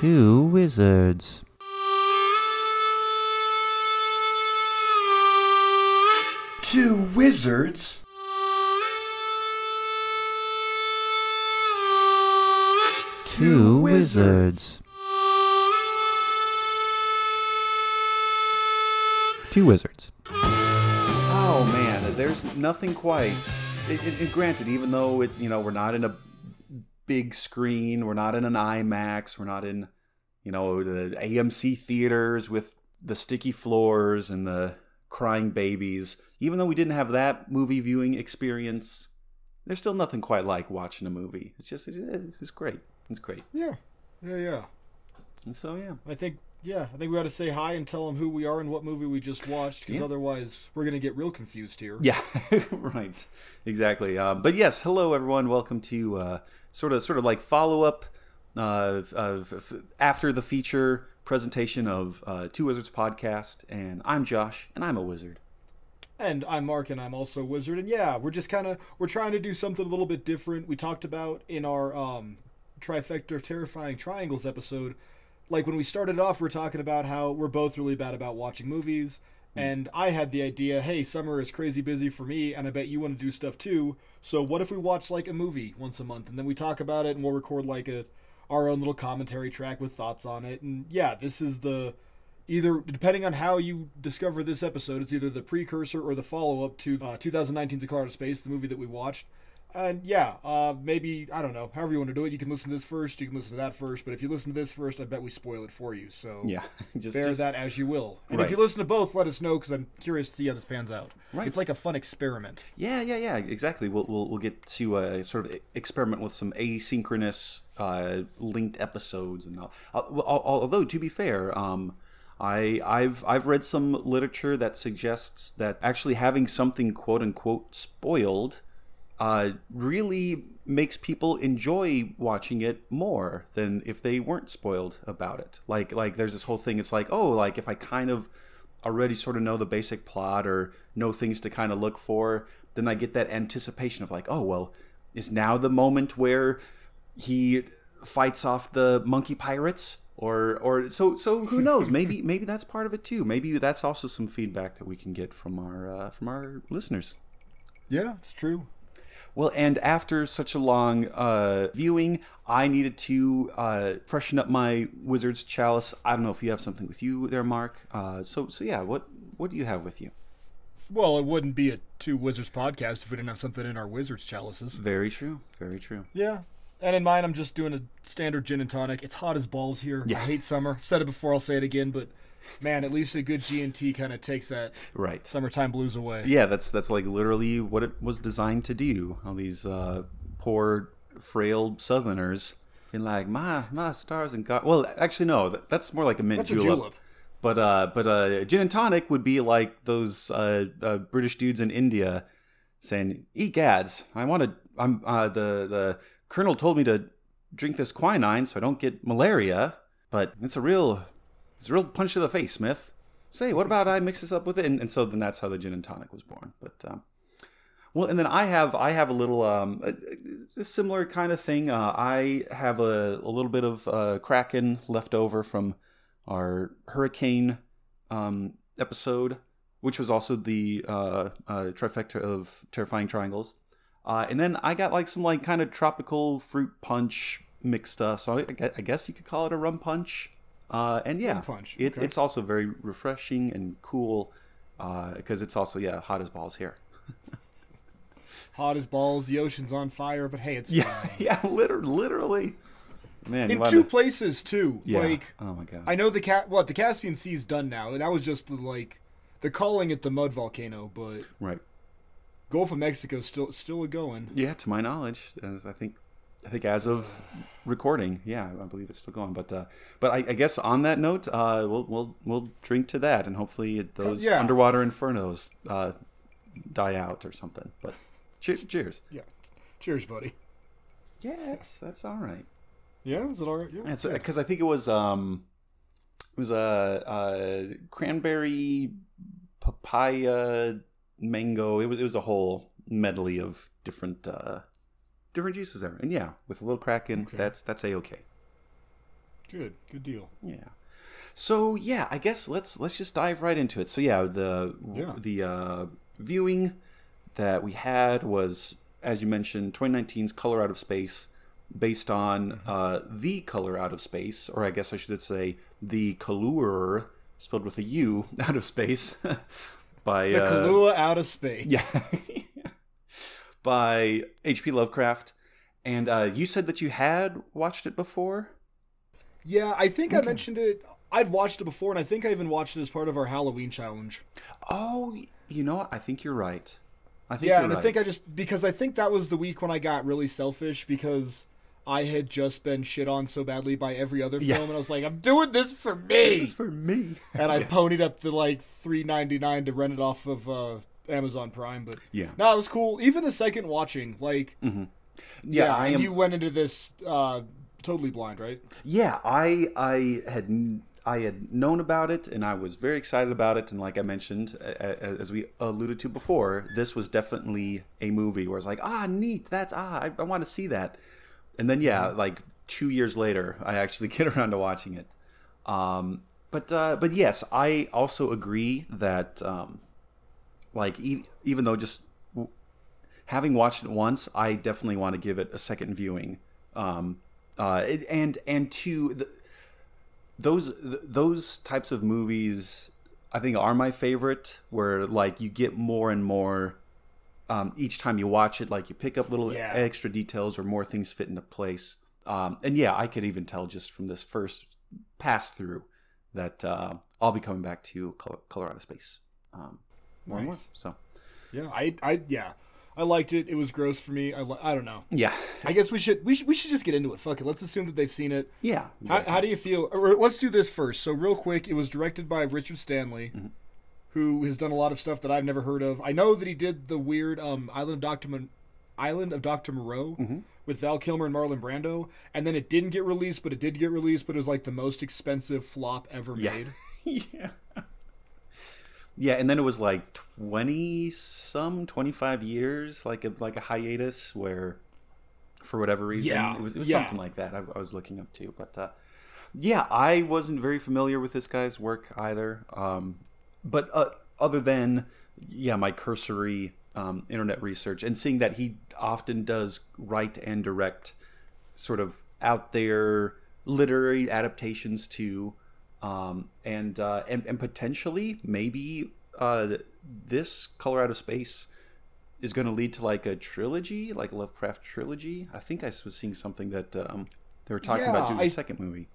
Two wizards. Two wizards? Two wizards. Two wizards. Oh man, there's nothing quite. It, it, it- granted, even though it, you know, we're not in a big screen, we're not in an IMAX, we're not in, you know, the AMC theaters with the sticky floors and the crying babies. Even though we didn't have that movie viewing experience, there's still nothing quite like watching a movie. It's just, it's great. It's great. Yeah, yeah, yeah. And so yeah, I think, yeah, I think we ought to say hi and tell them who we are and what movie we just watched, because Yeah. otherwise we're gonna get real confused here. Yeah, right. Exactly. Um, but yes, hello everyone. Welcome to uh, sort of sort of like follow up uh, of, after the feature presentation of uh, Two Wizards podcast, and I'm Josh, and I'm a wizard. And I'm Mark, and I'm also a wizard. And yeah, we're just kind of we're trying to do something a little bit different. We talked about in our um, trifecta terrifying triangles episode, like when we started off, we are talking about how we're both really bad about watching movies. And I had the idea, hey, summer is crazy busy for me, and I bet you want to do stuff too. So what if we watch like a movie once a month, and then we talk about it, and we'll record like a our own little commentary track with thoughts on it. And yeah, this is the either depending on how you discover this episode, it's either the precursor or the follow up to uh, 2019's The Color of Space, the movie that we watched. And yeah, uh, maybe I don't know. However you want to do it, you can listen to this first. You can listen to that first. But if you listen to this first, I bet we spoil it for you. So Yeah, just, bear just- that as you will. And Right. if you listen to both, let us know because I'm curious to see how this pans out. Right. It's like a fun experiment. Yeah, yeah, yeah, exactly. We'll we'll, we'll get to uh, sort of experiment with some asynchronous uh, linked episodes, and all. Although to be fair, um, I I've I've read some literature that suggests that actually having something quote unquote spoiled uh, really makes people enjoy watching it more than if they weren't spoiled about it. Like like there's this whole thing. It's like oh like if I kind of already sort of know the basic plot or know things to kind of look for, then I get that anticipation of like, oh well, is now the moment where he fights off the monkey pirates or or so so who knows maybe maybe that's part of it too maybe that's also some feedback that we can get from our uh, from our listeners Yeah, it's true. Well, and after such a long uh, viewing, I needed to uh, freshen up my wizard's chalice. I don't know if you have something with you there, Mark. Uh, so, so yeah, what what do you have with you? Well, it wouldn't be a two wizards podcast if we didn't have something in our wizards chalices. Very true. Very true. Yeah. And in mine, I'm just doing a standard gin and tonic. It's hot as balls here. Yeah. I hate summer. I've said it before. I'll say it again. But man, at least a good G and T kind of takes that Right. summertime blues away. Yeah, that's that's like literally what it was designed to do. All these uh, poor, frail Southerners being like, my my stars and God. Well, actually, no. that- That's more like a mint That's a julep. julep. But uh, but uh, gin and tonic would be like those uh, uh, British dudes in India saying, "Egads, I want to. I'm uh, the the colonel told me to drink this quinine so I don't get malaria, but it's a real it's a real punch to the face, Smith. Say, what about I mix this up with it?" And, and so then that's how the gin and tonic was born. But um, well, and then I have I have a little um, a, a similar kind of thing. Uh, I have a, a little bit of uh, Kraken left over from our hurricane um, episode, which was also the uh, uh, trifecta of terrifying triangles. Uh, and then I got like some like kind of tropical fruit punch mixed stuff. So I, I I guess you could call it a rum punch. Uh, and yeah, punch, It, okay. it's also very refreshing and cool because it's also yeah hot as balls here. Hot as balls. The ocean's on fire. But hey, it's Yeah, fine. yeah, literally, literally. Man, In two places too. yeah. Like oh my god. I know the cat. What the Caspian Sea's done now. That was just the like the calling it the mud volcano, but right. Gulf of Mexico's still still a going. Yeah, to my knowledge, as I think, I think as of recording, yeah, I believe it's still going. But uh, but I, I guess on that note, uh, we'll we'll we'll drink to that, and hopefully those yeah. underwater infernos uh, die out or something. But cheers, cheers. Yeah. Cheers, buddy. Yeah, that's that's all right. Yeah, is it all right? Yeah. Because because I think it was um, it was a uh, cranberry, papaya, mango. It was it was a whole medley of different uh, different juices there, and yeah, with a little Kraken, Okay. that's that's a okay. Good, good deal. Yeah. So yeah, I guess let's let's just dive right into it. So yeah, the Yeah. the uh, viewing that we had was, as you mentioned, 2019's Color Out of Space, based on uh, the Color Out of Space, or I guess I should say the Color, spelled with a U, out of space, by The uh, Kahlua out of space. yeah, by H.P. Lovecraft. And uh, you said that you had watched it before. Yeah, I think I mentioned it. I'd watched it before, and I think I even watched it as part of our Halloween challenge. Oh, you know what? I think you're right. I think Yeah, and right. I think I just because I think that was the week when I got really selfish because I had just been shit on so badly by every other film, Yeah. and I was like, I'm doing this for me, this is for me. and I ponied up to like three ninety nine to rent it off of uh, Amazon Prime. But Yeah. no, it was cool. Even the second watching, like, Yeah, I am. you went into this uh, totally blind, right? Yeah, I I had I had known about it and I was very excited about it. And like I mentioned, as we alluded to before, this was definitely a movie where it's like, ah, neat. That's ah, I, I want to see that. And then yeah, like two years later, I actually get around to watching it. Um, but uh, but yes, I also agree that um, like e- even though just w- having watched it once, I definitely want to give it a second viewing. Um, uh, it- and and two, the, those th- those types of movies, I think, are my favorite. Where like you get more and more um, each time you watch it. Like you pick up little Yeah. extra details or more things fit into place. Um, and yeah, I could even tell just from this first pass through that uh, I'll be coming back to Color Out of Space. Um, more and more. So Yeah, I, I, yeah, I liked it. It was gross for me. I, li- I don't know. yeah, I guess we should, we should, we should just get into it. Fuck it. Let's assume that they've seen it. yeah. How, how do you feel? Or let's do this first. So, real quick, it was directed by Richard Stanley, Mm-hmm. who has done a lot of stuff that I've never heard of. I know that he did the weird um, Island of Doctor Mon- Island of Doctor Moreau Mm-hmm. with Val Kilmer and Marlon Brando, and then it didn't get released, but it did get released. But it was like the most expensive flop ever Yeah. made. yeah. Yeah, and then it was like twenty some, twenty five years, like a like a hiatus where, for whatever reason, Yeah, it was, it was yeah. something like that. I, I was looking up to, but uh, yeah, I wasn't very familiar with this guy's work either. Um, but uh, other than yeah, my cursory um, internet research and seeing that he often does write and direct sort of out there literary adaptations too, um, and, uh, and and potentially maybe uh, this Color Out of Space is going to lead to like a trilogy, like a Lovecraft trilogy. I think I was seeing something that um, they were talking about Yeah, doing I- a second movie.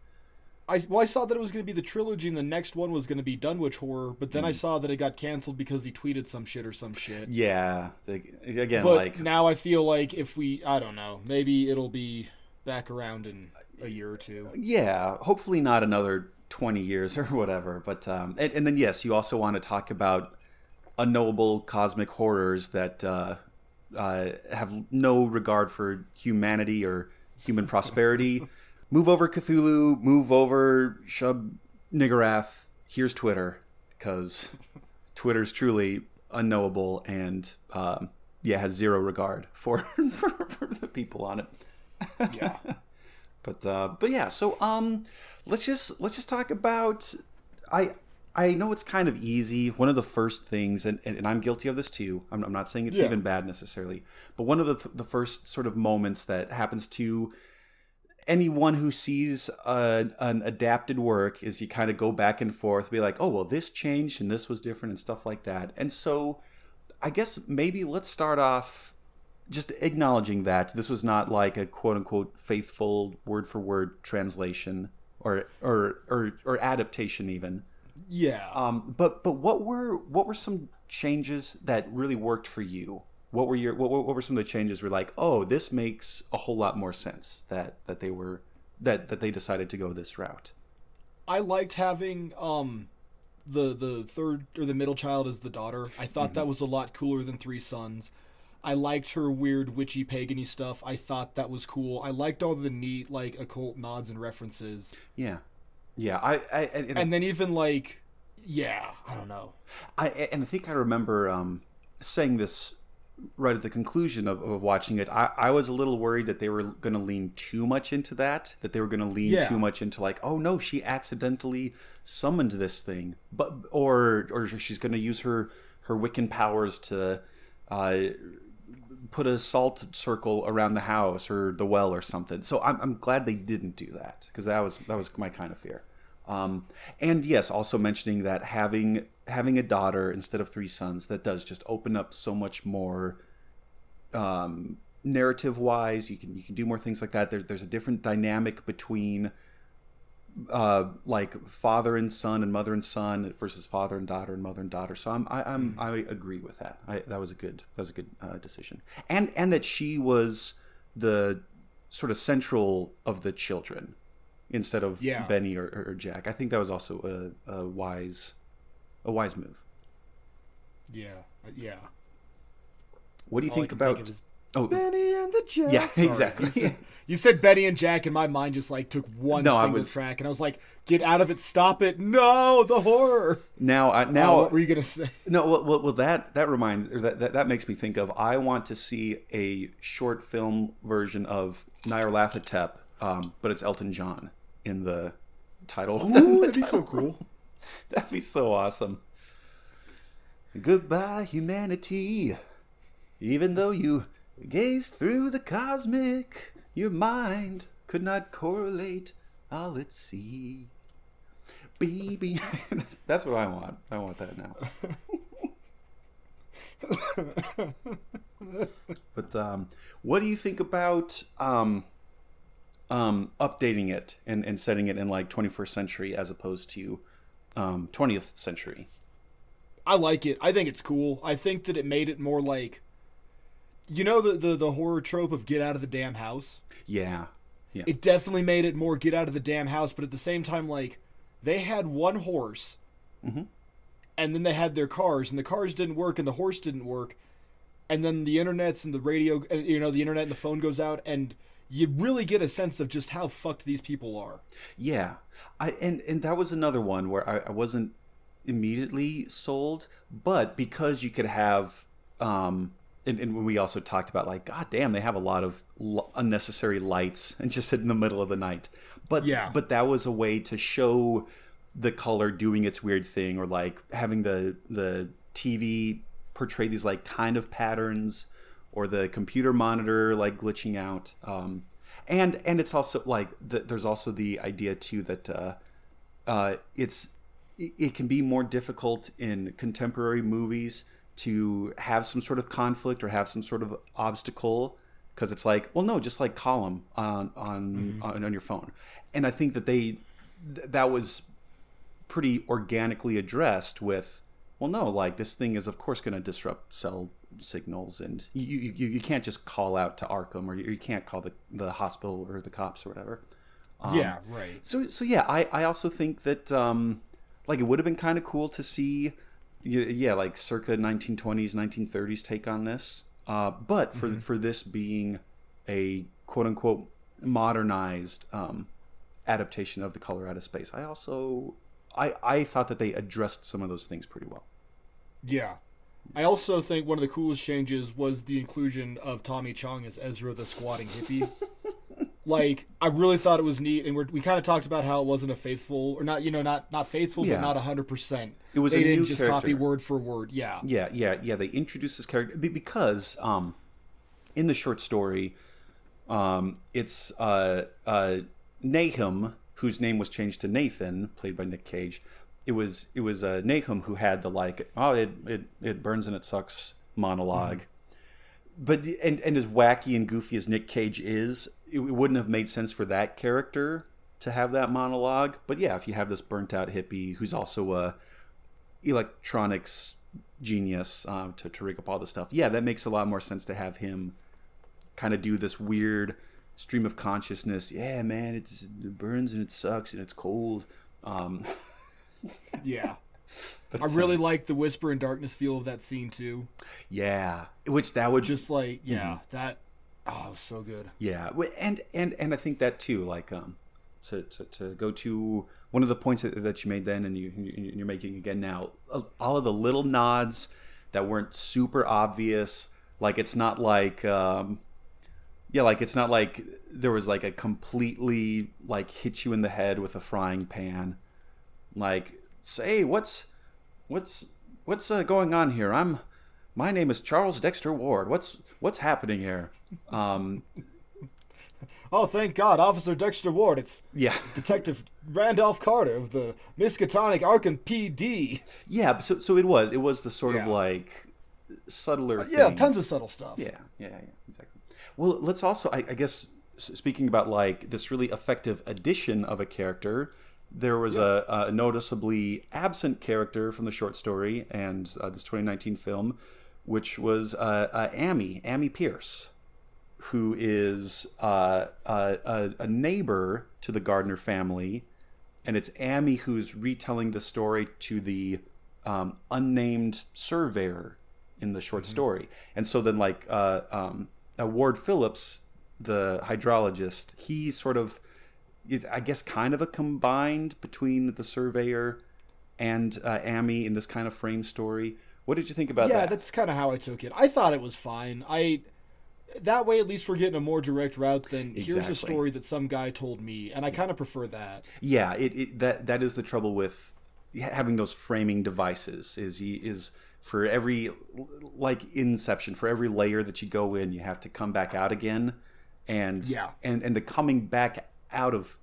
I well, I saw that it was going to be the trilogy, and the next one was going to be Dunwich Horror. But Mm. then I saw that it got canceled because he tweeted some shit or some shit. Yeah, they, again, But like now I feel like if we, I don't know, maybe it'll be back around in a year or two. yeah, hopefully not another 20 years or whatever. But um, and, and then yes, you also want to talk about unknowable cosmic horrors that uh, uh, have no regard for humanity or human prosperity. move over Cthulhu, move over Shub Niggurath. Here's Twitter because Twitter's truly unknowable and um, yeah has zero regard for, for for the people on it. Yeah. But uh, but yeah, so um, let's just let's just talk about. I I know it's kind of easy. One of the first things, and, and, and I'm guilty of this too. I'm, I'm not saying it's Yeah. even bad necessarily, but one of the the first sort of moments that happens to anyone who sees a, an adapted work is you kind of go back and forth, be like, oh well, this changed and this was different and stuff like that. And so, I guess maybe let's start off just acknowledging that this was not like a quote unquote faithful word for word translation or or or, or adaptation even. Yeah. Um, but but what were what were some changes that really worked for you? What were your what, what were some of the changes? Were like, oh, this makes a whole lot more sense that that they were that that they decided to go this route. I liked having um the the third or the middle child as the daughter. I thought that was a lot cooler than Three Sons. I liked her weird witchy pagany stuff. I thought that was cool. I liked all the neat like occult nods and references. Yeah, yeah. I I and, And then even like yeah, I don't know. I and I think I remember um, saying this right at the conclusion of, of watching it, I, I was a little worried that they were going to lean too much into that, that they were going to lean Yeah. too much into like, oh no, she accidentally summoned this thing, but or or she's going to use her her Wiccan powers to uh, put a salt circle around the house or the well or something. So I'm, I'm glad they didn't do that because that was that was my kind of fear. Um, and yes, also mentioning that having having a daughter instead of three sons that does just open up so much more um, narrative wise. You can you can do more things like that. There's there's a different dynamic between uh, like father and son and mother and son versus father and daughter and mother and daughter. So I'm I, I'm I agree with that. I, that was a good that was a good uh, decision. And and that she was the sort of central of the children instead of Yeah. Benny or, or Jack. I think that was also a, a wise a wise move. Yeah, uh, yeah. What do you All think about? is oh, Benny and the Jets. Yeah, Sorry. exactly. You said, you said Benny and Jack, and my mind just like took one No, single was- track, and I was like, "Get out of it! Stop it! No, the horror!" now I Now, now what were you gonna say? No, well, well, well that that reminds that, that that makes me think of. I want to see a short film version of Nyarlathotep, um, but it's Elton John in the title. Ooh, that'd be so cool. That'd be so awesome. Goodbye, humanity. Even though you gaze through the cosmic, your mind could not correlate all it see. Baby, that's what I want. I want that now. but um, what do you think about um, um, updating it and, and setting it in like 21st century as opposed to um, 20th century? I like it. I think it's cool. I think that it made it more like, you know, the the, the horror trope of get out of the damn house. Yeah, yeah, It definitely made it more get out of the damn house, but at the same time, like they had one horse, Mm-hmm. and then they had their cars, and the cars didn't work, and the horse didn't work, and then the internet's and the radio, uh, you know, the internet and the phone goes out, and you really get a sense of just how fucked these people are. yeah. I and and that was another one where I, I wasn't immediately sold, but because you could have um. And, and when we also talked about like, god damn, they have a lot of l- unnecessary lights and just in the middle of the night. But Yeah. but that was a way to show the color doing its weird thing, or like having the the TV portray these like kind of patterns, or the computer monitor like glitching out. Um, and and it's also like the, there's also the idea too that uh, uh, it's it it can be more difficult in contemporary movies to have some sort of conflict or have some sort of obstacle because it's like well no just like call them on on, on on your phone. And i think that they th- that was pretty organically addressed with well no like this thing is of course going to disrupt cell signals and you, you you can't just call out to arkham or you, you can't call the the hospital or the cops or whatever. Yeah, right. so so yeah, I I also think that um like it would have been kind of cool to see yeah, like circa 1920s 1930s take on this. Uh but for for this being a quote unquote modernized um adaptation of the color out of space. I also I I thought that they addressed some of those things pretty well. Yeah. I also think one of the coolest changes was the inclusion of Tommy Chong as Ezra the squatting hippie. like, I really thought it was neat, and we're, we kind of talked about how it wasn't a faithful, or not, you know, not not faithful, Yeah. but not hundred percent. It was they a didn't new just copy word for word. Yeah, Yeah, yeah, yeah. They introduced this character because um, in the short story, um, it's uh, uh, Nahum, whose name was changed to Nathan, played by Nick Cage. It was it was uh, Nahum who had the like, oh, it it, it burns and it sucks monologue. But and and as wacky and goofy as Nick Cage is, it, wouldn't have made sense for that character to have that monologue. But yeah, if you have this burnt out hippie who's also a electronics genius um, to, to rig up all this stuff. Yeah, that makes a lot more sense to have him kind of do this weird stream of consciousness. Yeah, man, it's, it burns and it sucks and it's cold. Um, yeah. but, I really like the whisper and darkness feel of that scene too. yeah, which that would just Just like, yeah, Mm-hmm. that. Oh, it was so good. yeah, and and and I think that too, like um, to to, to go to one of the points that, that you made then, and you you- you're making again now, all of the little nods that weren't super obvious. Like it's not like um, yeah, like it's not like there was like a completely like hit you in the head with a frying pan. Like say what's what's what's uh, going on here? I'm my name is Charles Dexter Ward. What's what's happening here? Um, Oh, thank God, Officer Dexter Ward. It's yeah. Detective Randolph Carter of the Miskatonic Arkham PD. Yeah, so so it was. It was the sort of like subtler. Yeah, things. tons of subtle stuff. Yeah, yeah, yeah, exactly. Well, let's also, I, I guess, speaking about like this really effective addition of a character, there was a, a noticeably absent character from the short story and uh, this 2019 film, which was uh, uh, Amy, Amy Pierce, who is uh, uh, a, a neighbor to the Gardner family, and it's Amy who's retelling the story to the um, unnamed surveyor in the short story. And so then, like, uh, um, uh, Ward Phillips, the hydrologist, he sort of is, I guess, kind of a combined between the surveyor and uh, Amy in this kind of frame story. What did you think about yeah, that? Yeah, that's kind of how I took it. I thought it was fine. I that way at least we're getting a more direct route than here's a story that some guy told me, and I kind of prefer that. Yeah, it, it that that is the trouble with having those framing devices. Is is for every like Inception, for every layer that you go in, you have to come back out again, and Yeah. and and the coming back out of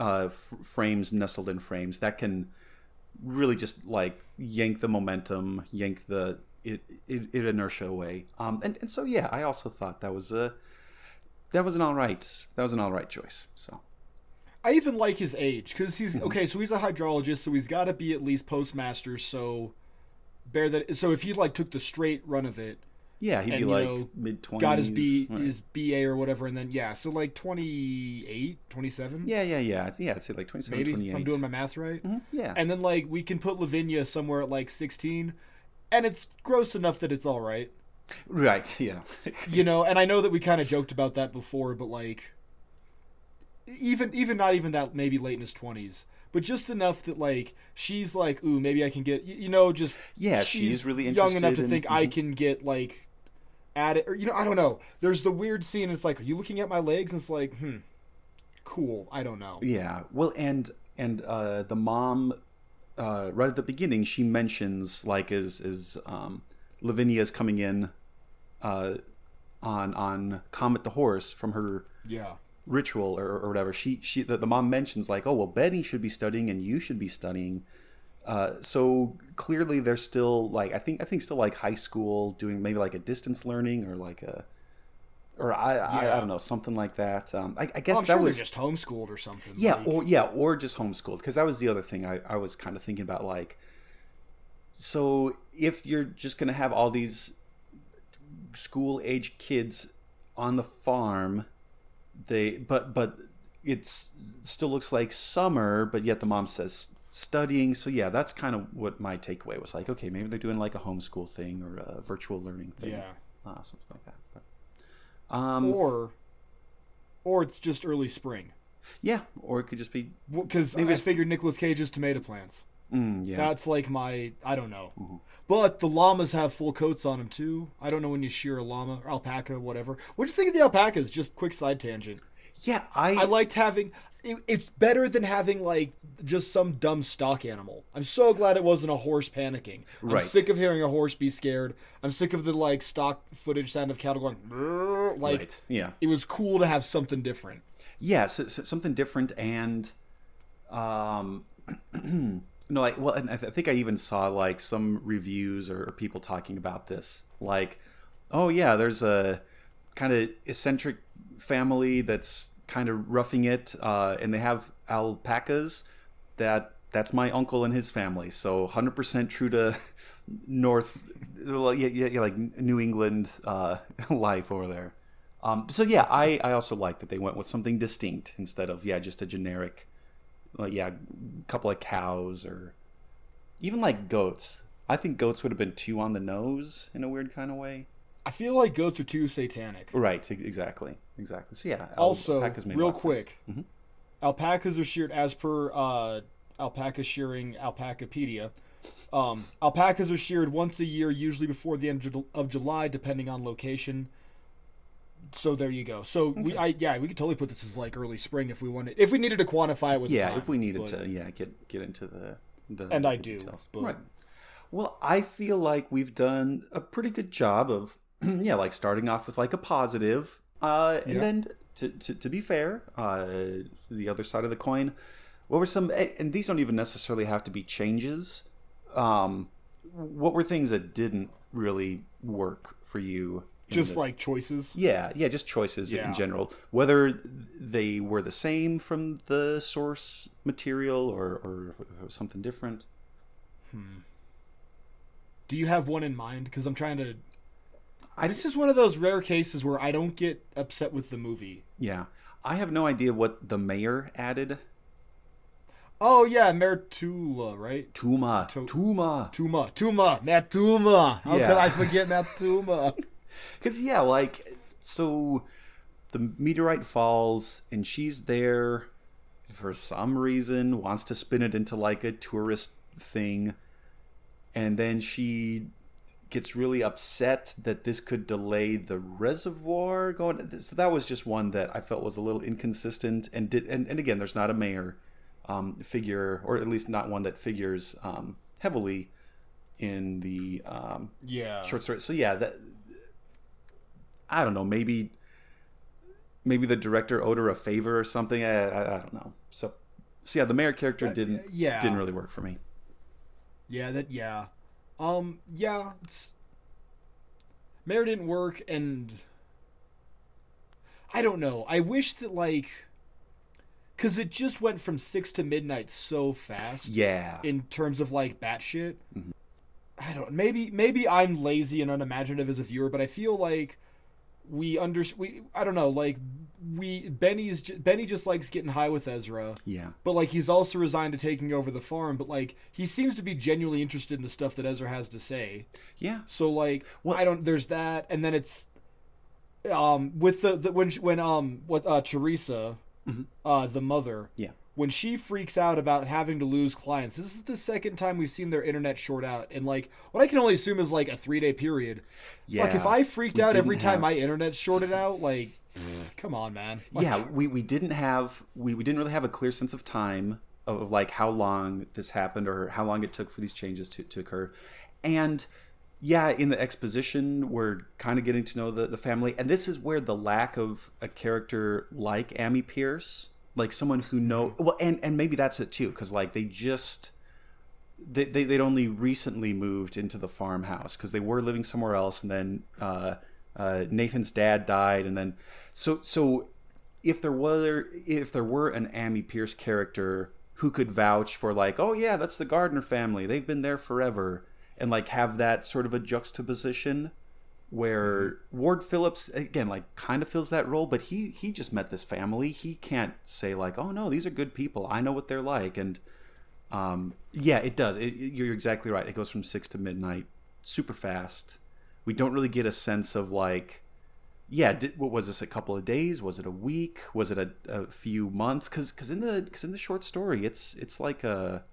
uh, f- frames nestled in frames that can really just like yank the momentum, yank the it, it, it inertia away. Um, and and so yeah, I also thought that was a that was an all right that was an all right choice. So. I even like his age because he's Mm-hmm. okay. So he's a hydrologist, so he's got to be at least postmaster. So bear that. So if he like took the straight run of it, Yeah, he'd and, be like mid twenties. got his B his BA or whatever, and then yeah, so like 28, 27? Yeah, yeah, yeah. It's, yeah, I'd say like 27, maybe 28. if I'm doing my math right. Mm-hmm, yeah. And then like we can put Lavinia somewhere at like sixteen, and it's gross enough that it's all right. right, yeah. you know and i know that we kind of joked about that before but like even even not even that maybe late in his 20s but just enough that like she's like ooh maybe i can get you know just Yeah, she's really young enough to in- think i mm-hmm. can get like at it or you know i don't know there's the weird scene it's like are you looking at my legs and it's like hmm cool i don't know yeah. Well, and and uh, the mom, uh, right at the beginning, she mentions like as as um, Lavinia's coming in, uh, on on Comet the horse from her yeah ritual or, or whatever. She she the, the mom mentions like, oh well, Betty should be studying and you should be studying. Uh, so clearly they're still like I think I think still like high school doing maybe like a distance learning or like a or I I, I don't know something like that. Um, I, I guess Well, that sure was just homeschooled or something yeah like- or yeah or just homeschooled because that was the other thing I, I was kind of thinking about like so if you're just gonna have all these school age kids on the farm they but but it's still looks like summer but yet the mom says studying so yeah that's kind of what my takeaway was like okay maybe they're doing like a homeschool thing or a virtual learning thing yeah uh, something like that but, um or or it's just early spring yeah or it could just be because Maybe I it's- figured Nicolas Cage's tomato plants. mm, yeah That's like my I don't know. Mm-hmm. But the llamas have full coats on them too. I don't know when you shear a llama or alpaca, whatever. What do you think of the alpacas? Just quick side tangent. yeah I I liked having. It, it's better than having like just some dumb stock animal. I'm so glad it wasn't a horse panicking. I'm Right. sick of hearing a horse be scared. I'm sick of the like stock footage sound of cattle going. Like right yeah it was cool to have something different. yeah so, so something different and um no like well and I, th- I think i even saw like some reviews or, or people talking about this like oh yeah there's a kind of eccentric family that's kind of roughing it uh, and they have alpacas that that's my uncle and his family. So 100% true to north yeah, yeah, yeah, like new england uh, life over there. Um, so yeah I, I also like that they went with something distinct instead of yeah just a generic like yeah couple of cows or even like goats. I think goats would have been too on the nose in a weird kind of way. I feel like goats are too satanic. right exactly exactly so yeah Also, real sense. Mm-hmm. quick, alpacas are sheared as per uh, alpaca shearing alpacapedia. Um, alpacas are sheared once a year, usually before the end of July, depending on location. So there you go. So we, I, yeah, we could totally put this as like early spring if we wanted, if we needed to quantify it with yeah, time, if we needed but- to, yeah, get get into the the And I the do, details. but- right. Well, I feel like we've done a pretty good job of yeah, like starting off with like a positive, uh, and then to, to to be fair, uh, the other side of the coin. What were some? And these don't even necessarily have to be changes. Um, what were things that didn't really work for you? just this? like choices. Yeah, yeah, just choices Yeah. in general. Whether they were the same from the source material or, or if it was something different. Do you have one in mind? Because I'm trying to. I This is one of those rare cases where I don't get upset with the movie. yeah, I have no idea what the mayor added. Oh yeah, Mertula, right? Tuma, To- Tuma. Tuma, Tuma, Matuma. How Yeah. could I forget Matuma? Because yeah, like so, the meteorite falls and she's there for some reason wants to spin it into like a tourist thing, and then she gets really upset that this could delay the reservoir going. So that was just one that I felt was a little inconsistent and did. And, and again, there's not a mayor um, figure, or at least not one that figures um, heavily in the um, yeah. short story. So yeah, that I don't know. Maybe maybe the director owed her a favor or something. I, I, I don't know. So so yeah, the mayor character didn't yeah. didn't really work for me. Yeah, that yeah. Um yeah, it's Mayor didn't work and I don't know. I wish that like cuz it just went from 6 to midnight so fast Yeah, in terms of like batshit. Mm-hmm. I don't maybe maybe I'm lazy and unimaginative as a viewer, but I feel like we under we I don't know, like we Benny's Benny just likes getting high with Ezra. yeah, But like he's also resigned to taking over the farm, but like he seems to be genuinely interested in the stuff that Ezra has to say. yeah. So like Well- I don't there's that and then it's um with the, the when when um what uh Teresa uh the mother Mm-hmm. Yeah. When she freaks out about having to lose clients. This is the second time we've seen their internet short out And like what I can only assume is like a 3-day period. Yeah. Fuck if I freaked out every time have- my internet shorted out like come on man. Like, yeah, we, we didn't have we, we didn't really have a clear sense of time of, of like how long this happened or how long it took for these changes to, to occur. And yeah, in the exposition, we're kind of getting to know the, the family. And this is where the lack of a character like Amy Pierce, like someone who know well, and, and maybe that's it too, because like they just they, they they'd only recently moved into the farmhouse because they were living somewhere else, and then uh, uh, Nathan's dad died, and then so so if there were if there were an Amy Pierce character who could vouch for like oh yeah that's the Gardner family. They've been there forever and like have that sort of a juxtaposition where Ward Phillips again like kind of fills that role but he he just met this family he can't say like oh no these are good people I know what they're like and um, yeah, it does. It, it- you're exactly right. It goes from six to midnight, super fast. We don't really get a sense of like, yeah, did, what was this? A couple of days? Was it a week? Was it a, a few months? Because because in the because in the short story, it's it's like a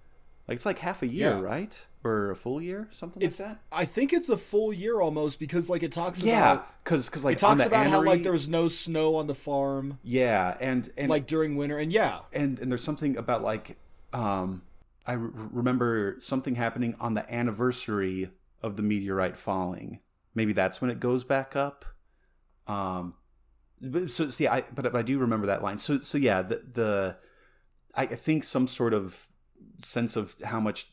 like it's like half a year, Yeah. right? Or a full year, something It's like that. I think it's a full year almost because like it talks Yeah, about because because like it talks about how like there's no snow on the farm yeah, and and like during winter and yeah and and there's something about like um I re- remember something happening on the anniversary of the meteorite falling. Maybe that's when it goes back up. Um, but, so see, I but I do remember that line. So so yeah, the the I think some sort of sense of how much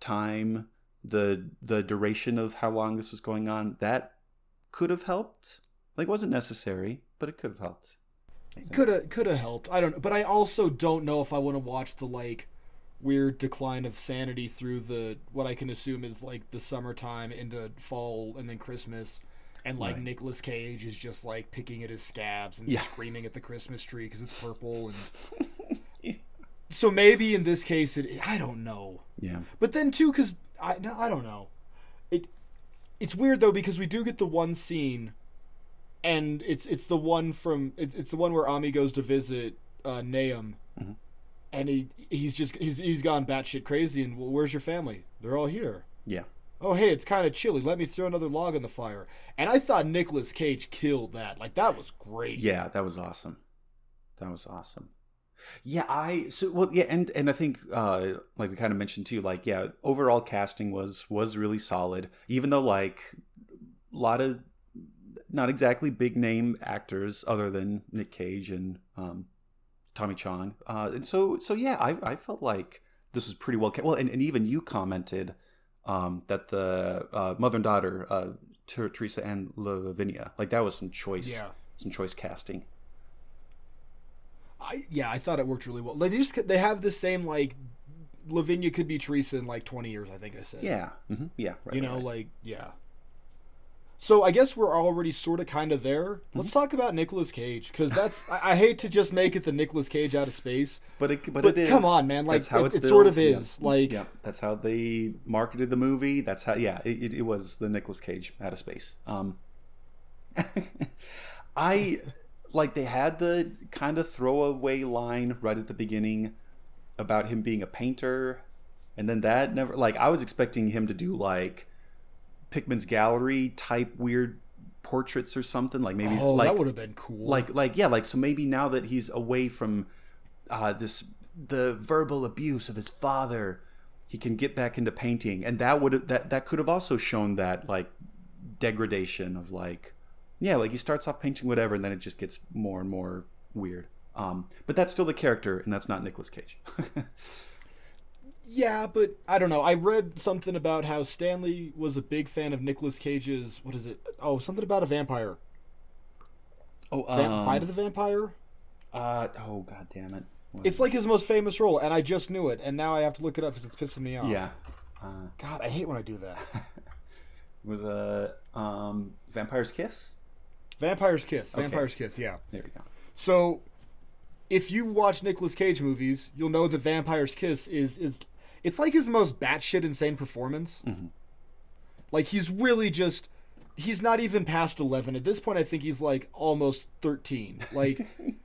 time the the duration of how long this was going on that could have helped. Like wasn't necessary, but it could have helped. could have could have helped i don't know but i also don't know if i want to watch the like weird decline of sanity through the what i can assume is like the summertime into fall and then christmas and like Right. Nicolas Cage is just like picking at his scabs and Yeah. screaming at the Christmas tree because it's purple and so maybe in this case it I don't know Yeah. But then too, because I no, I don't know, it it's weird though because we do get the one scene, and it's it's the one from it's it's the one where Ammi goes to visit uh, Nahum, and he he's just he's he's gone batshit crazy. And well, where's your family? They're all here. Yeah. Oh hey, it's kind of chilly. Let me throw another log on the fire. And I thought Nicolas Cage killed that. Like that was great. Yeah, that was awesome. That was awesome. Yeah, I so well yeah, and and I think uh like we kind of mentioned too, like yeah, overall casting was was really solid. Even though like a lot of not exactly big name actors other than Nick Cage and um Tommy Chong. Uh and so so yeah, I I felt like this was pretty well ca- well and, and even you commented um that the uh mother and daughter uh Ter- Teresa and Lavinia like that was some choice Yeah. some choice casting. I yeah, I thought it worked really well. They just they have the same like Lavinia could be Teresa in like 20 years, I think I said. Yeah. hmm Yeah. Right, you right, know, right. like yeah. So I guess we're already sort of kind of there. Let's Mm-hmm. talk about Nicolas Cage because that's I, I hate to just make it the Nicolas Cage out of space. but it, but, But it is. come on, man, like, that's how it- it's it sort of billed. Yeah. is, like- yeah, that's how they marketed the movie. That's how, yeah, it, it, it was the Nicolas Cage out of space. Um, I like they had the kind of throwaway line right at the beginning about him being a painter, and then that never like I was expecting him to do like Pickman's gallery type weird portraits or something like maybe Oh, like that would have been cool. like like yeah like so maybe now that he's away from uh this the verbal abuse of his father he can get back into painting and that would that that could have also shown that like degradation of like yeah like he starts off painting whatever and then it just gets more and more weird um but that's still the character and that's not Nicolas Cage yeah, but I don't know. I read something about how Stanley was a big fan of Nicolas Cage's what is it? Oh, something about a vampire. oh Vamp- um, Bite of the Vampire? uh oh god damn it What- It's like his most famous role, and I just knew it, and now I have to look it up because it's pissing me off. yeah uh, God, I hate when I do that. it was a um Vampire's Kiss Vampire's Kiss. Vampire's Kiss, yeah. there we go So, if you watch Nicolas Cage movies, you'll know that Vampire's Kiss is is it's like his most batshit insane performance. Mm-hmm. Like he's really just he's not even past eleven at this point. I think he's like almost thirteen. Like.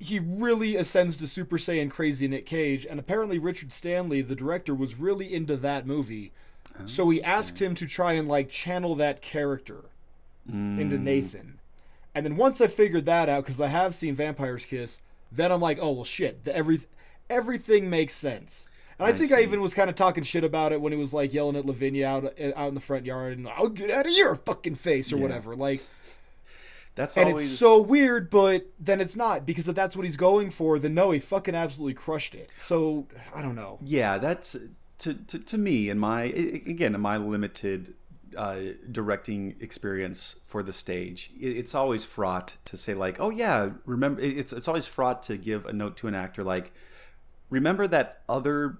He really ascends to Super Saiyan crazy Nick Cage, and apparently Richard Stanley, the director, was really into that movie. Oh, so he asked him to try and like channel that character into mm. Nathan. And then once I figured that out, because I have seen Vampire's Kiss, then I'm like, oh well, shit. The, every everything makes sense. And I, I think I even was kind of talking shit about it when he was like yelling at Lavinia out uh, out in the front yard and I'll get out of your fucking face or Yeah. whatever. Like, that's and always it's so weird, but then it's not because if that's what he's going for, then no, he fucking absolutely crushed it. So I don't know. yeah that's to, to, to me in my again in my limited uh, directing experience for the stage. It, it's always fraught to say like oh yeah remember it- it's it's always fraught to give a note to an actor like remember that other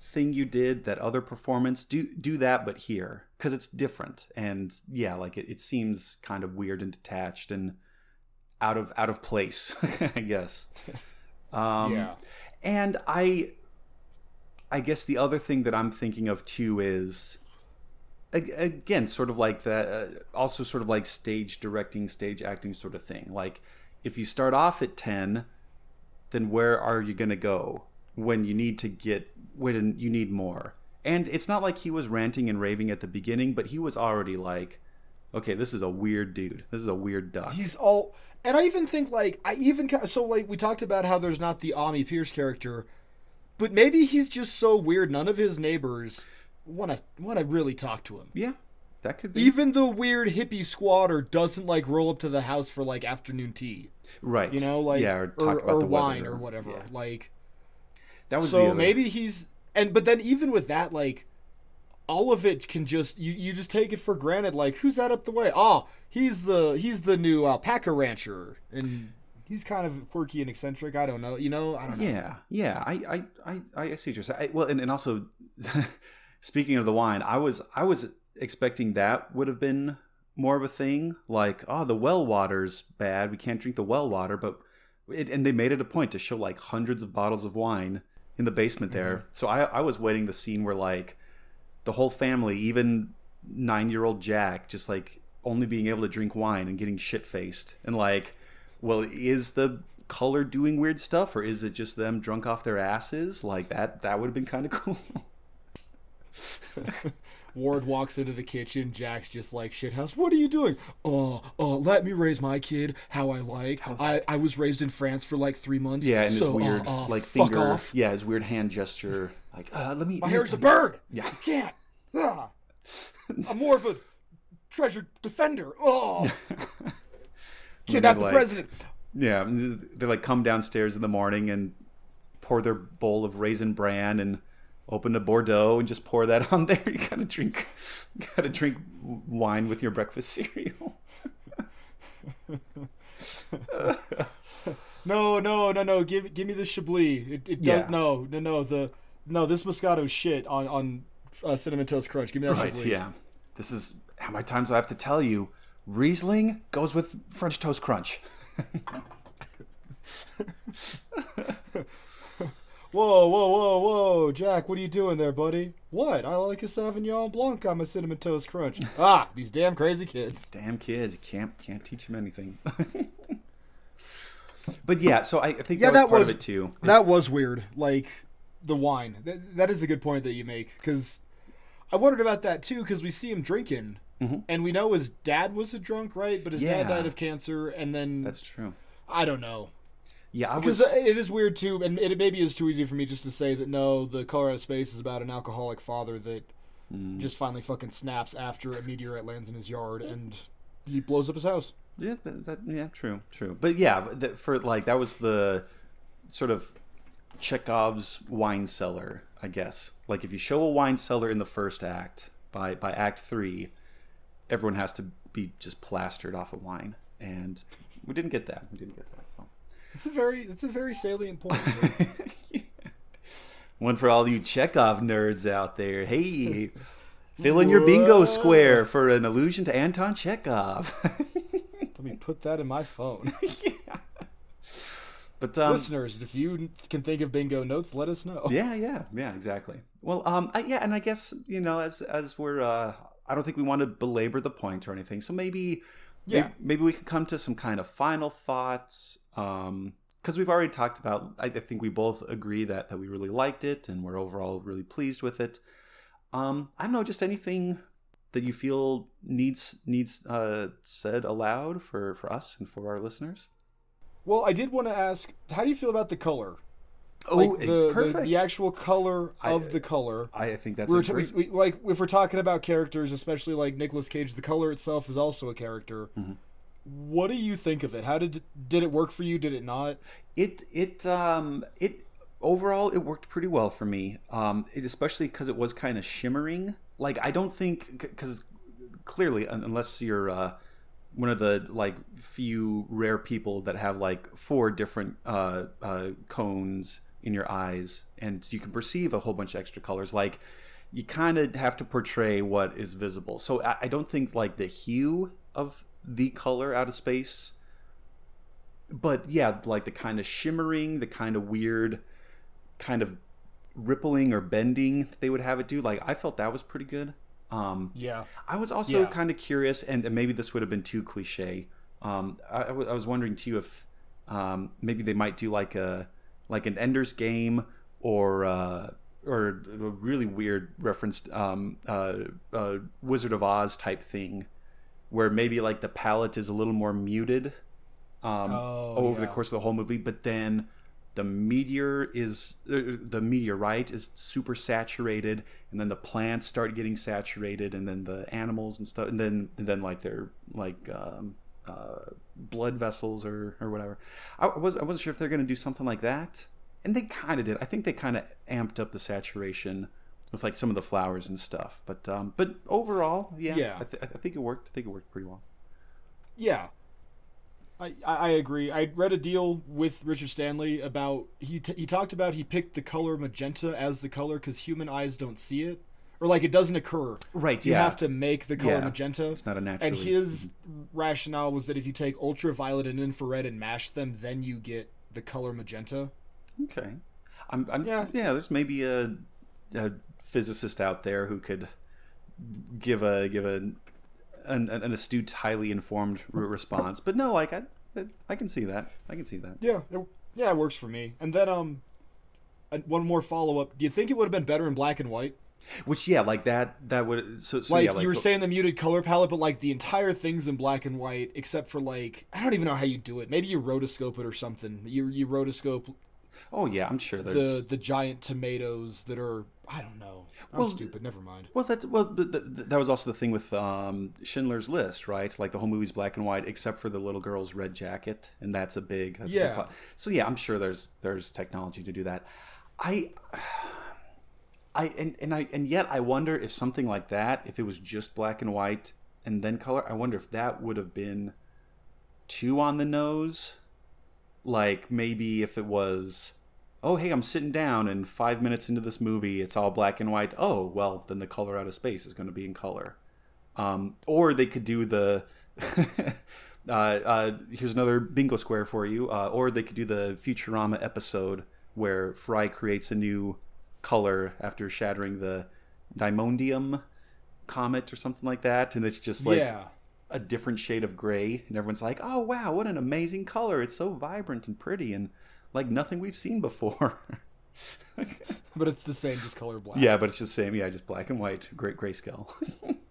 thing you did that other performance? Do do that but here. Because it's different. And yeah like it, it seems kind of weird and detached and out of out of place i guess. Um Yeah. and i i guess the other thing that i'm thinking of too is again sort of like that uh, also sort of like stage directing stage acting sort of thing. Like if you start off at 10 then where are you going to go when you need to get when you need more? And it's not like he was ranting and raving at the beginning but he was already like okay this is a weird dude. This is a weird duck. He's all, and I even think like I even so like we talked about how there's not the Ammi Pierce character, but maybe he's just so weird. None of his neighbors want to want to really talk to him. yeah that could be Even the weird hippie squatter doesn't like roll up to the house for like afternoon tea, right you know, like yeah or or, talk about or the wine weather or whatever. Yeah. Like that was the so maybe he's and but then even with that like all of it can just you, you just take it for granted like who's that up the way oh he's the he's the new uh, alpaca rancher and he's kind of quirky and eccentric i don't know you know i don't know Yeah, yeah. I, I, I, I see what you're saying. I, well, and, and also, speaking of the wine, I was, I was expecting that would have been more of a thing. Like, oh, the well water's bad. We can't drink the well water. But, it, and they made it a point to show like hundreds of bottles of wine in the basement there. Mm-hmm. So I, I was waiting the scene where like the whole family, even nine year old Jack, just like only being able to drink wine and getting shit faced and like, well, is the color doing weird stuff, or is it just them drunk off their asses? Like that that would have been kind of cool. Ward walks into the kitchen. Jack's just like, shithouse, what are you doing? Oh, uh, let me raise my kid how I like. I, I was raised in France for like three months. Yeah, and so, his weird uh, uh, like finger, off. yeah, his weird hand gesture, like uh, let me. My hair's a bird. Yeah. I can't. Ah. I'm more of a treasure defender. Oh. Kidnap the like- president. Yeah, they like come downstairs in the morning and pour their bowl of raisin bran and open a Bordeaux and just pour that on there. You gotta drink, gotta drink wine with your breakfast cereal. No, no, no, no. Give give me the Chablis. It, it Yeah. don't, no, no, no. The no, this Moscato shit on on uh, cinnamon toast crunch. Give me that Right? Chablis. Yeah. This is how many times do I have to tell you? Riesling goes with French toast crunch. Whoa, whoa, whoa, whoa, Jack, what are you doing there, buddy? What? I like a Sauvignon Blanc on my cinnamon toast crunch. ah, these damn crazy kids. Damn kids, you can't can't teach them anything. but yeah, so I, think Yeah, that was that part was- of it too. That was weird. Like the wine. That, that is a good point that you make because I wondered about that too because we see him drinking. And we know his dad was a drunk, right? But his Mm-hmm. Yeah. dad died of cancer, and then That's true. I don't know. Yeah, I Because was. it is weird too, and it maybe is too easy for me just to say that no, the color out of space is about an alcoholic father that Mm. just finally fucking snaps after a meteorite lands in his yard and he blows up his house. Yeah, that, that, yeah, true, true. But yeah, that, for like that was the sort of Chekhov's wine cellar, I guess. Like if you show a wine cellar in the first act, by by Act Three, everyone has to be just plastered off of wine, and we didn't get that. We didn't get that. It's a very, it's a very salient point. one for all you Chekhov nerds out there. Hey. Fill in your bingo square for an allusion to Anton Chekhov. Let me put that in my phone. but um, Listeners, if you can think of bingo notes, let us know. Yeah, yeah, yeah, exactly. Well, um, I, yeah, and I guess you know, as as we're, uh, I don't think we want to belabor the point or anything. So maybe, Yeah. maybe, maybe we can come to some kind of final thoughts. Um, because we've already talked about, I, I think we both agree that that we really liked it and we're overall really pleased with it. Um, I don't know, just anything that you feel needs needs uh said aloud for for us and for our listeners. Well, I did want to ask, how do you feel about the color? Oh, Like the, the, perfect. the actual color I- of the color. I think that's We're great. we, like if we're talking about characters, especially like Nicolas Cage, the color itself is also a character. Mm-hmm. What do you think of it? How did did it work for you? Did it not? It it um it overall it worked pretty well for me. Um, it, especially because it was kind of shimmering. Like I don't think because clearly unless you're uh, one of the like few rare people that have like four different uh, uh, cones in your eyes and you can perceive a whole bunch of extra colors like you kind of have to portray what is visible so I, I don't think like the hue of the color out of space but yeah, like the kind of shimmering, the kind of weird, kind of rippling or bending they would have it do. Like I felt that was pretty good. Um, Yeah. I was also Yeah. kind of curious, and and maybe this would have been too cliche. Um, I, I w- I was wondering too if um, maybe they might do like a like an Ender's Game or uh, or a really weird referenced um, uh, uh, Wizard of Oz type thing, where maybe like the palette is a little more muted um, Oh, over the course of the whole movie, but then the meteor is uh, the meteorite is super saturated, and then the plants start getting saturated, and then the animals and stuff, and then and then like their like um, uh, blood vessels or or whatever. I was I wasn't sure if they're going to do something like that, and they kind of did. I think they kind of amped up the saturation with like some of the flowers and stuff, but um, but overall, yeah, Yeah. I, th- I think it worked. I think it worked pretty well. Yeah. I, I agree. I read a deal with Richard Stanley about he t- he talked about he picked the color magenta as the color because human eyes don't see it or like it doesn't occur. Right, You yeah. have to make the color Yeah. magenta. It's not a natural. And his rationale was that if you take ultraviolet and infrared and mash them, then you get the color magenta. Okay. I'm, I'm Yeah. yeah. There's maybe a, a physicist out there who could give a give a an, an astute, highly informed response. But no, like I I can see that. I can see that. Yeah, it, yeah, it works for me. And then um, one more follow up. Do you think it would have been better in black and white? Which yeah, like that. That would so, so like, yeah, like you were the- saying the muted color palette, but like the entire thing's in black and white, except for like I don't even know how you do it. Maybe you rotoscope it or something. You you rotoscope Oh yeah, I'm sure there's. the the giant tomatoes that are I don't know. I'm Well, stupid. Never mind. Well, that's well. th th that was also the thing with um, Schindler's List, right? Like the whole movie's black and white, except for the little girl's red jacket, and that's a big. That's A Yeah. big. So yeah, I'm sure there's there's technology to do that. I. I and, and I and yet I wonder if something like that, if it was just black and white and then color, I wonder if that would have been too on the nose. Like maybe if it was, oh hey, I'm sitting down and five minutes into this movie, it's all black and white. Oh well, then the color out of space is going to be in color. Um, or they could do the. uh, uh, here's another bingo square for you. Uh, or they could do the Futurama episode where Fry creates a new color after shattering the Dimondium comet or something like that, and it's just like yeah. a different shade of gray, and everyone's like, "Oh wow, what an amazing color! It's so vibrant and pretty, and like nothing we've seen before." But it's the same, just color black. yeah, but it's just same, yeah, just black and white, great grayscale.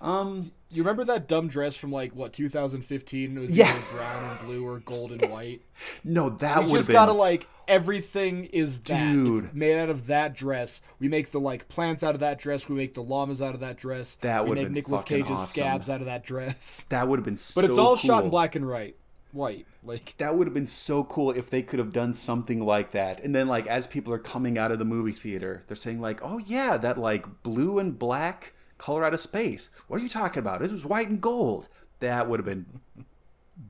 um, You remember that dumb dress from like what 2015? It was Yeah. either brown and blue or gold and white. no, that would have just been gotta like everything is that. Dude. It's made out of that dress. We make the like plants out of that dress. We make the llamas out of that dress. That we would've make fucking Cage's awesome. scabs out of that dress. that would have been so But it's all shot in black and white. White, like that would have been so cool if they could have done something like that. And then like as people are coming out of the movie theater, they're saying like, "Oh yeah, that like blue and black color out of space. What are you talking about? It was white and gold." That would have been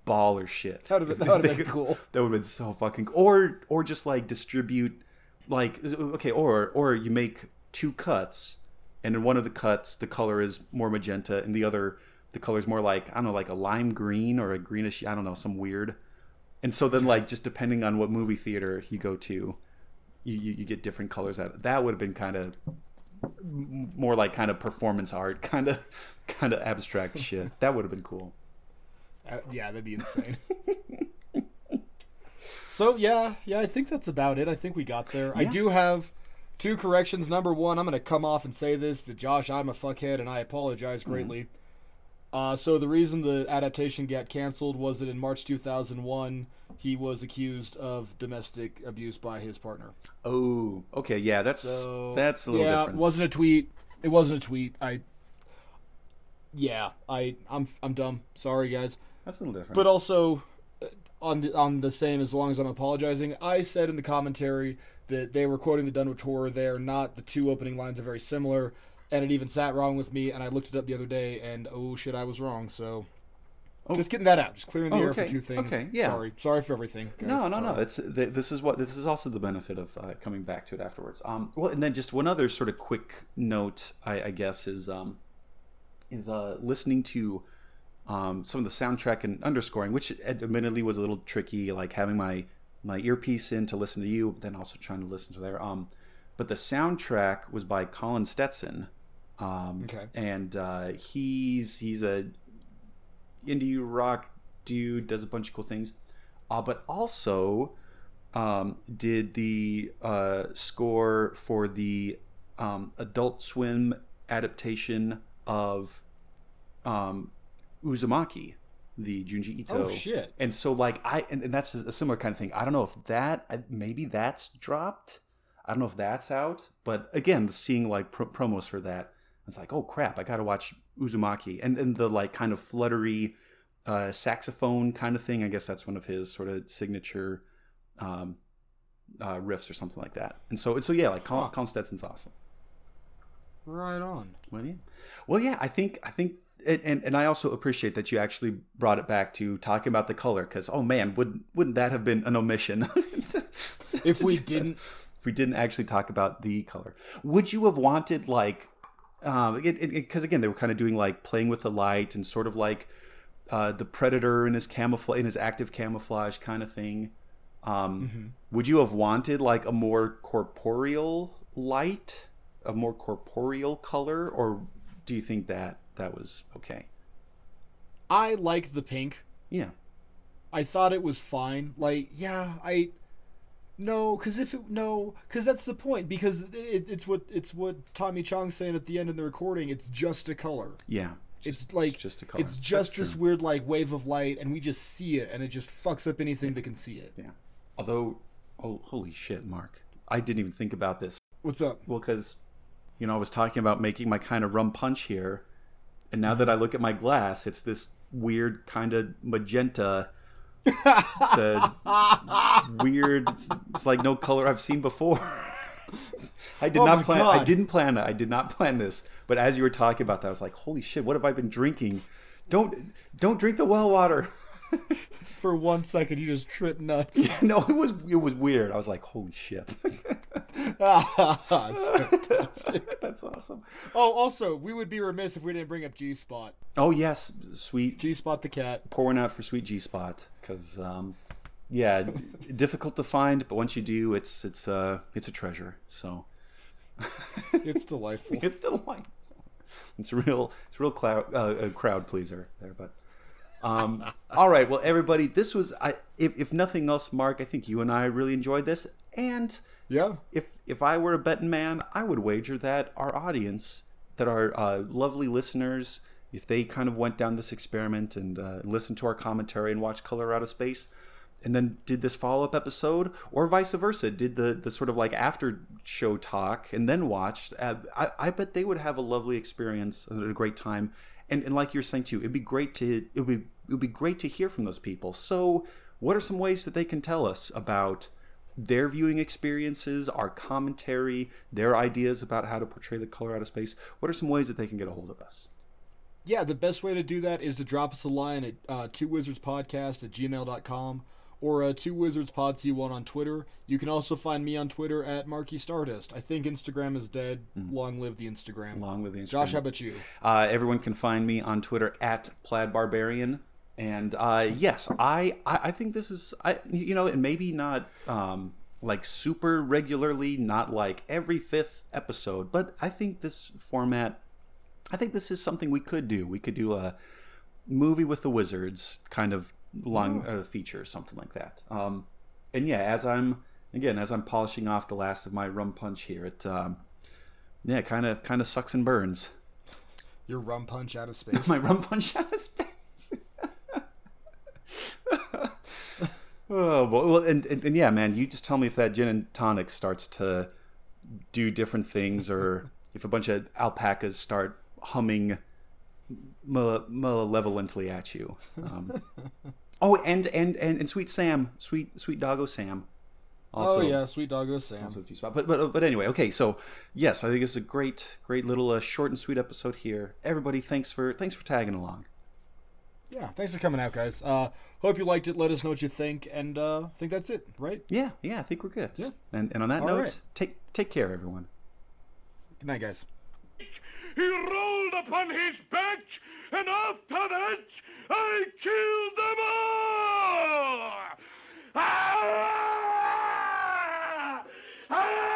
baller shit. That would've been- that would've been could- cool. That would have been so fucking or or just like distribute like okay, or or you make two cuts and in one of the cuts the color is more magenta and the other the color is more like I don't know like a lime green or a greenish I don't know some weird and so then like just depending on what movie theater you go to you you, you get different colors out of it. that would have been kind of more like kind of performance art kind of kind of abstract shit that would have been cool uh, yeah, that'd be insane. so yeah, yeah, I think that's about it. I think we got there. I do have two corrections. Number one, I'm gonna come off and say this that Josh, I'm a fuckhead, and I apologize greatly. Uh, so the reason the adaptation got canceled was that in March 2001 he was accused of domestic abuse by his partner. oh okay yeah that's So that's a little yeah, different it wasn't a tweet. It wasn't a tweet. I yeah, I I'm I'm dumb. Sorry guys. that's a little different But also uh, on the on the same as long as I'm apologizing, I said in the commentary that they were quoting the Dunwich Horror there, not the two opening lines are very similar, and it even sat wrong with me, and I looked it up the other day, and oh shit, I was wrong. So Oh. just getting that out, just clearing the Oh, air okay, for two things. okay, yeah. Sorry, sorry for everything. guys. No, no, no. It's th- this is what this is also the benefit of uh, coming back to it afterwards. Um, well, and then just one other sort of quick note, I, I guess, is um, is uh, listening to um, some of the soundtrack and underscoring, which admittedly was a little tricky, like having my my earpiece in to listen to you, but then also trying to listen to their um. But the soundtrack was by Colin Stetson. Um, Okay. And uh, he's he's a indie rock dude, does a bunch of cool things, uh, but also um, did the uh, score for the um, Adult Swim adaptation of um, Uzumaki, the Junji Ito. Oh, shit. And so, like, I and, and that's a similar kind of thing. I don't know if that maybe that's dropped. I don't know if that's out. But again, seeing like pro- promos for that, it's like, oh crap, I got to watch Uzumaki, and then the like kind of fluttery uh, saxophone kind of thing. I guess that's one of his sort of signature um, uh, riffs or something like that. And so, so yeah, like Huh. Colin Stetson's awesome. right on. Well, yeah. Well, yeah. I think I think, and, and and I also appreciate that you actually brought it back to talking about the color because oh man, wouldn't wouldn't that have been an omission? If we didn't, if we didn't actually talk about the color. Would you have wanted like, um, because again they were kind of doing like playing with the light and sort of like uh, the predator in his camouflage in his active camouflage kind of thing. Um, Would you have wanted like a more corporeal light, a more corporeal color, or do you think that that was okay? I like the pink. Yeah. I thought it was fine. Like, yeah, I no, because if it no, because that's the point. Because it, it's what it's what Tommy Chong's saying at the end in the recording. It's just a color. Yeah. It's like just a color. It's just That's this true. weird like wave of light, and we just see it, and it just fucks up anything that can see it. Yeah. Although, oh, holy shit, Mark. I didn't even think about this. What's up? Well, because, you know, I was talking about making my kind of rum punch here. And now that mm-hmm. I look at my glass, it's this weird kind of magenta. It's a weird. It's, it's like no color I've seen before. I did Oh not plan. I didn't plan that. I did not plan this. But as you were talking about that, I was like, "Holy shit! What have I been drinking? Don't don't drink the well water." For one second, you just tripped nuts. Yeah, no, it was it was weird. I was like, "Holy shit!" It's fantastic. That's awesome. Oh, also, we would be remiss if we didn't bring up G Spot. Oh yes, sweet G Spot the cat. pour one out for Sweet G Spot because, um, yeah, difficult to find, but once you do, it's it's uh it's a treasure. So It's delightful. it's delightful. it's a real it's a real cloud, uh, crowd pleaser there. But um, all right, well, everybody, this was I if if nothing else, Mark, I think you and I really enjoyed this, and Yeah. if if I were a betting man, I would wager that our audience, that our uh, lovely listeners, if they kind of went down this experiment and uh, listened to our commentary and watched Color Out of Space, and then did this follow up episode, or vice versa, did the the sort of like after show talk and then watched, uh, I, I bet they would have a lovely experience and a great time. And, and like you're saying too, it'd be great to it would be, it would be great to hear from those people. So, what are some ways that they can tell us about? their viewing experiences, our commentary, their ideas about how to portray the color out of space. What are some ways that they can get a hold of us? Yeah, the best way to do that is to drop us a line at uh, two wizards podcast at gmail.com or uh, two wizards pod c1 on Twitter. You can also find me on Twitter at Marky Stardust. I think Instagram is dead. Long live the Instagram. Along with the Instagram. Josh, how about you? Uh, everyone can find me on Twitter at Plaid Barbarian. And uh, yes, I, I think this is I you know and maybe not um, like super regularly, not like every fifth episode, but I think this format, I think this is something we could do. We could do a movie with the wizards kind of long uh, feature, or something like that. Um, and yeah, as I'm again as I'm polishing off the last of my rum punch here, it um, yeah, kind of kind of sucks and burns. Your rum punch out of space. my rum punch out of space. Oh, boy. well, and, and, and yeah, man, you just tell me if that gin and tonic starts to do different things, or if a bunch of alpacas start humming male- malevolently at you. Um, oh, and, and and and sweet Sam, sweet sweet doggo Sam. Also, oh, yeah, sweet doggo Sam. also G-spot. But but but anyway, okay. So yes, I think it's a great great little uh, short and sweet episode here. Everybody, thanks for thanks for tagging along yeah, thanks for coming out, guys. Uh, hope you liked it. Let us know what you think, and uh, I think that's it, right? Yeah, yeah, I think we're good. Yeah. And, and on that All note, right. take take care, everyone. Good night, guys. He rolled upon his back, and after that, I killed them all. Ah! Ah!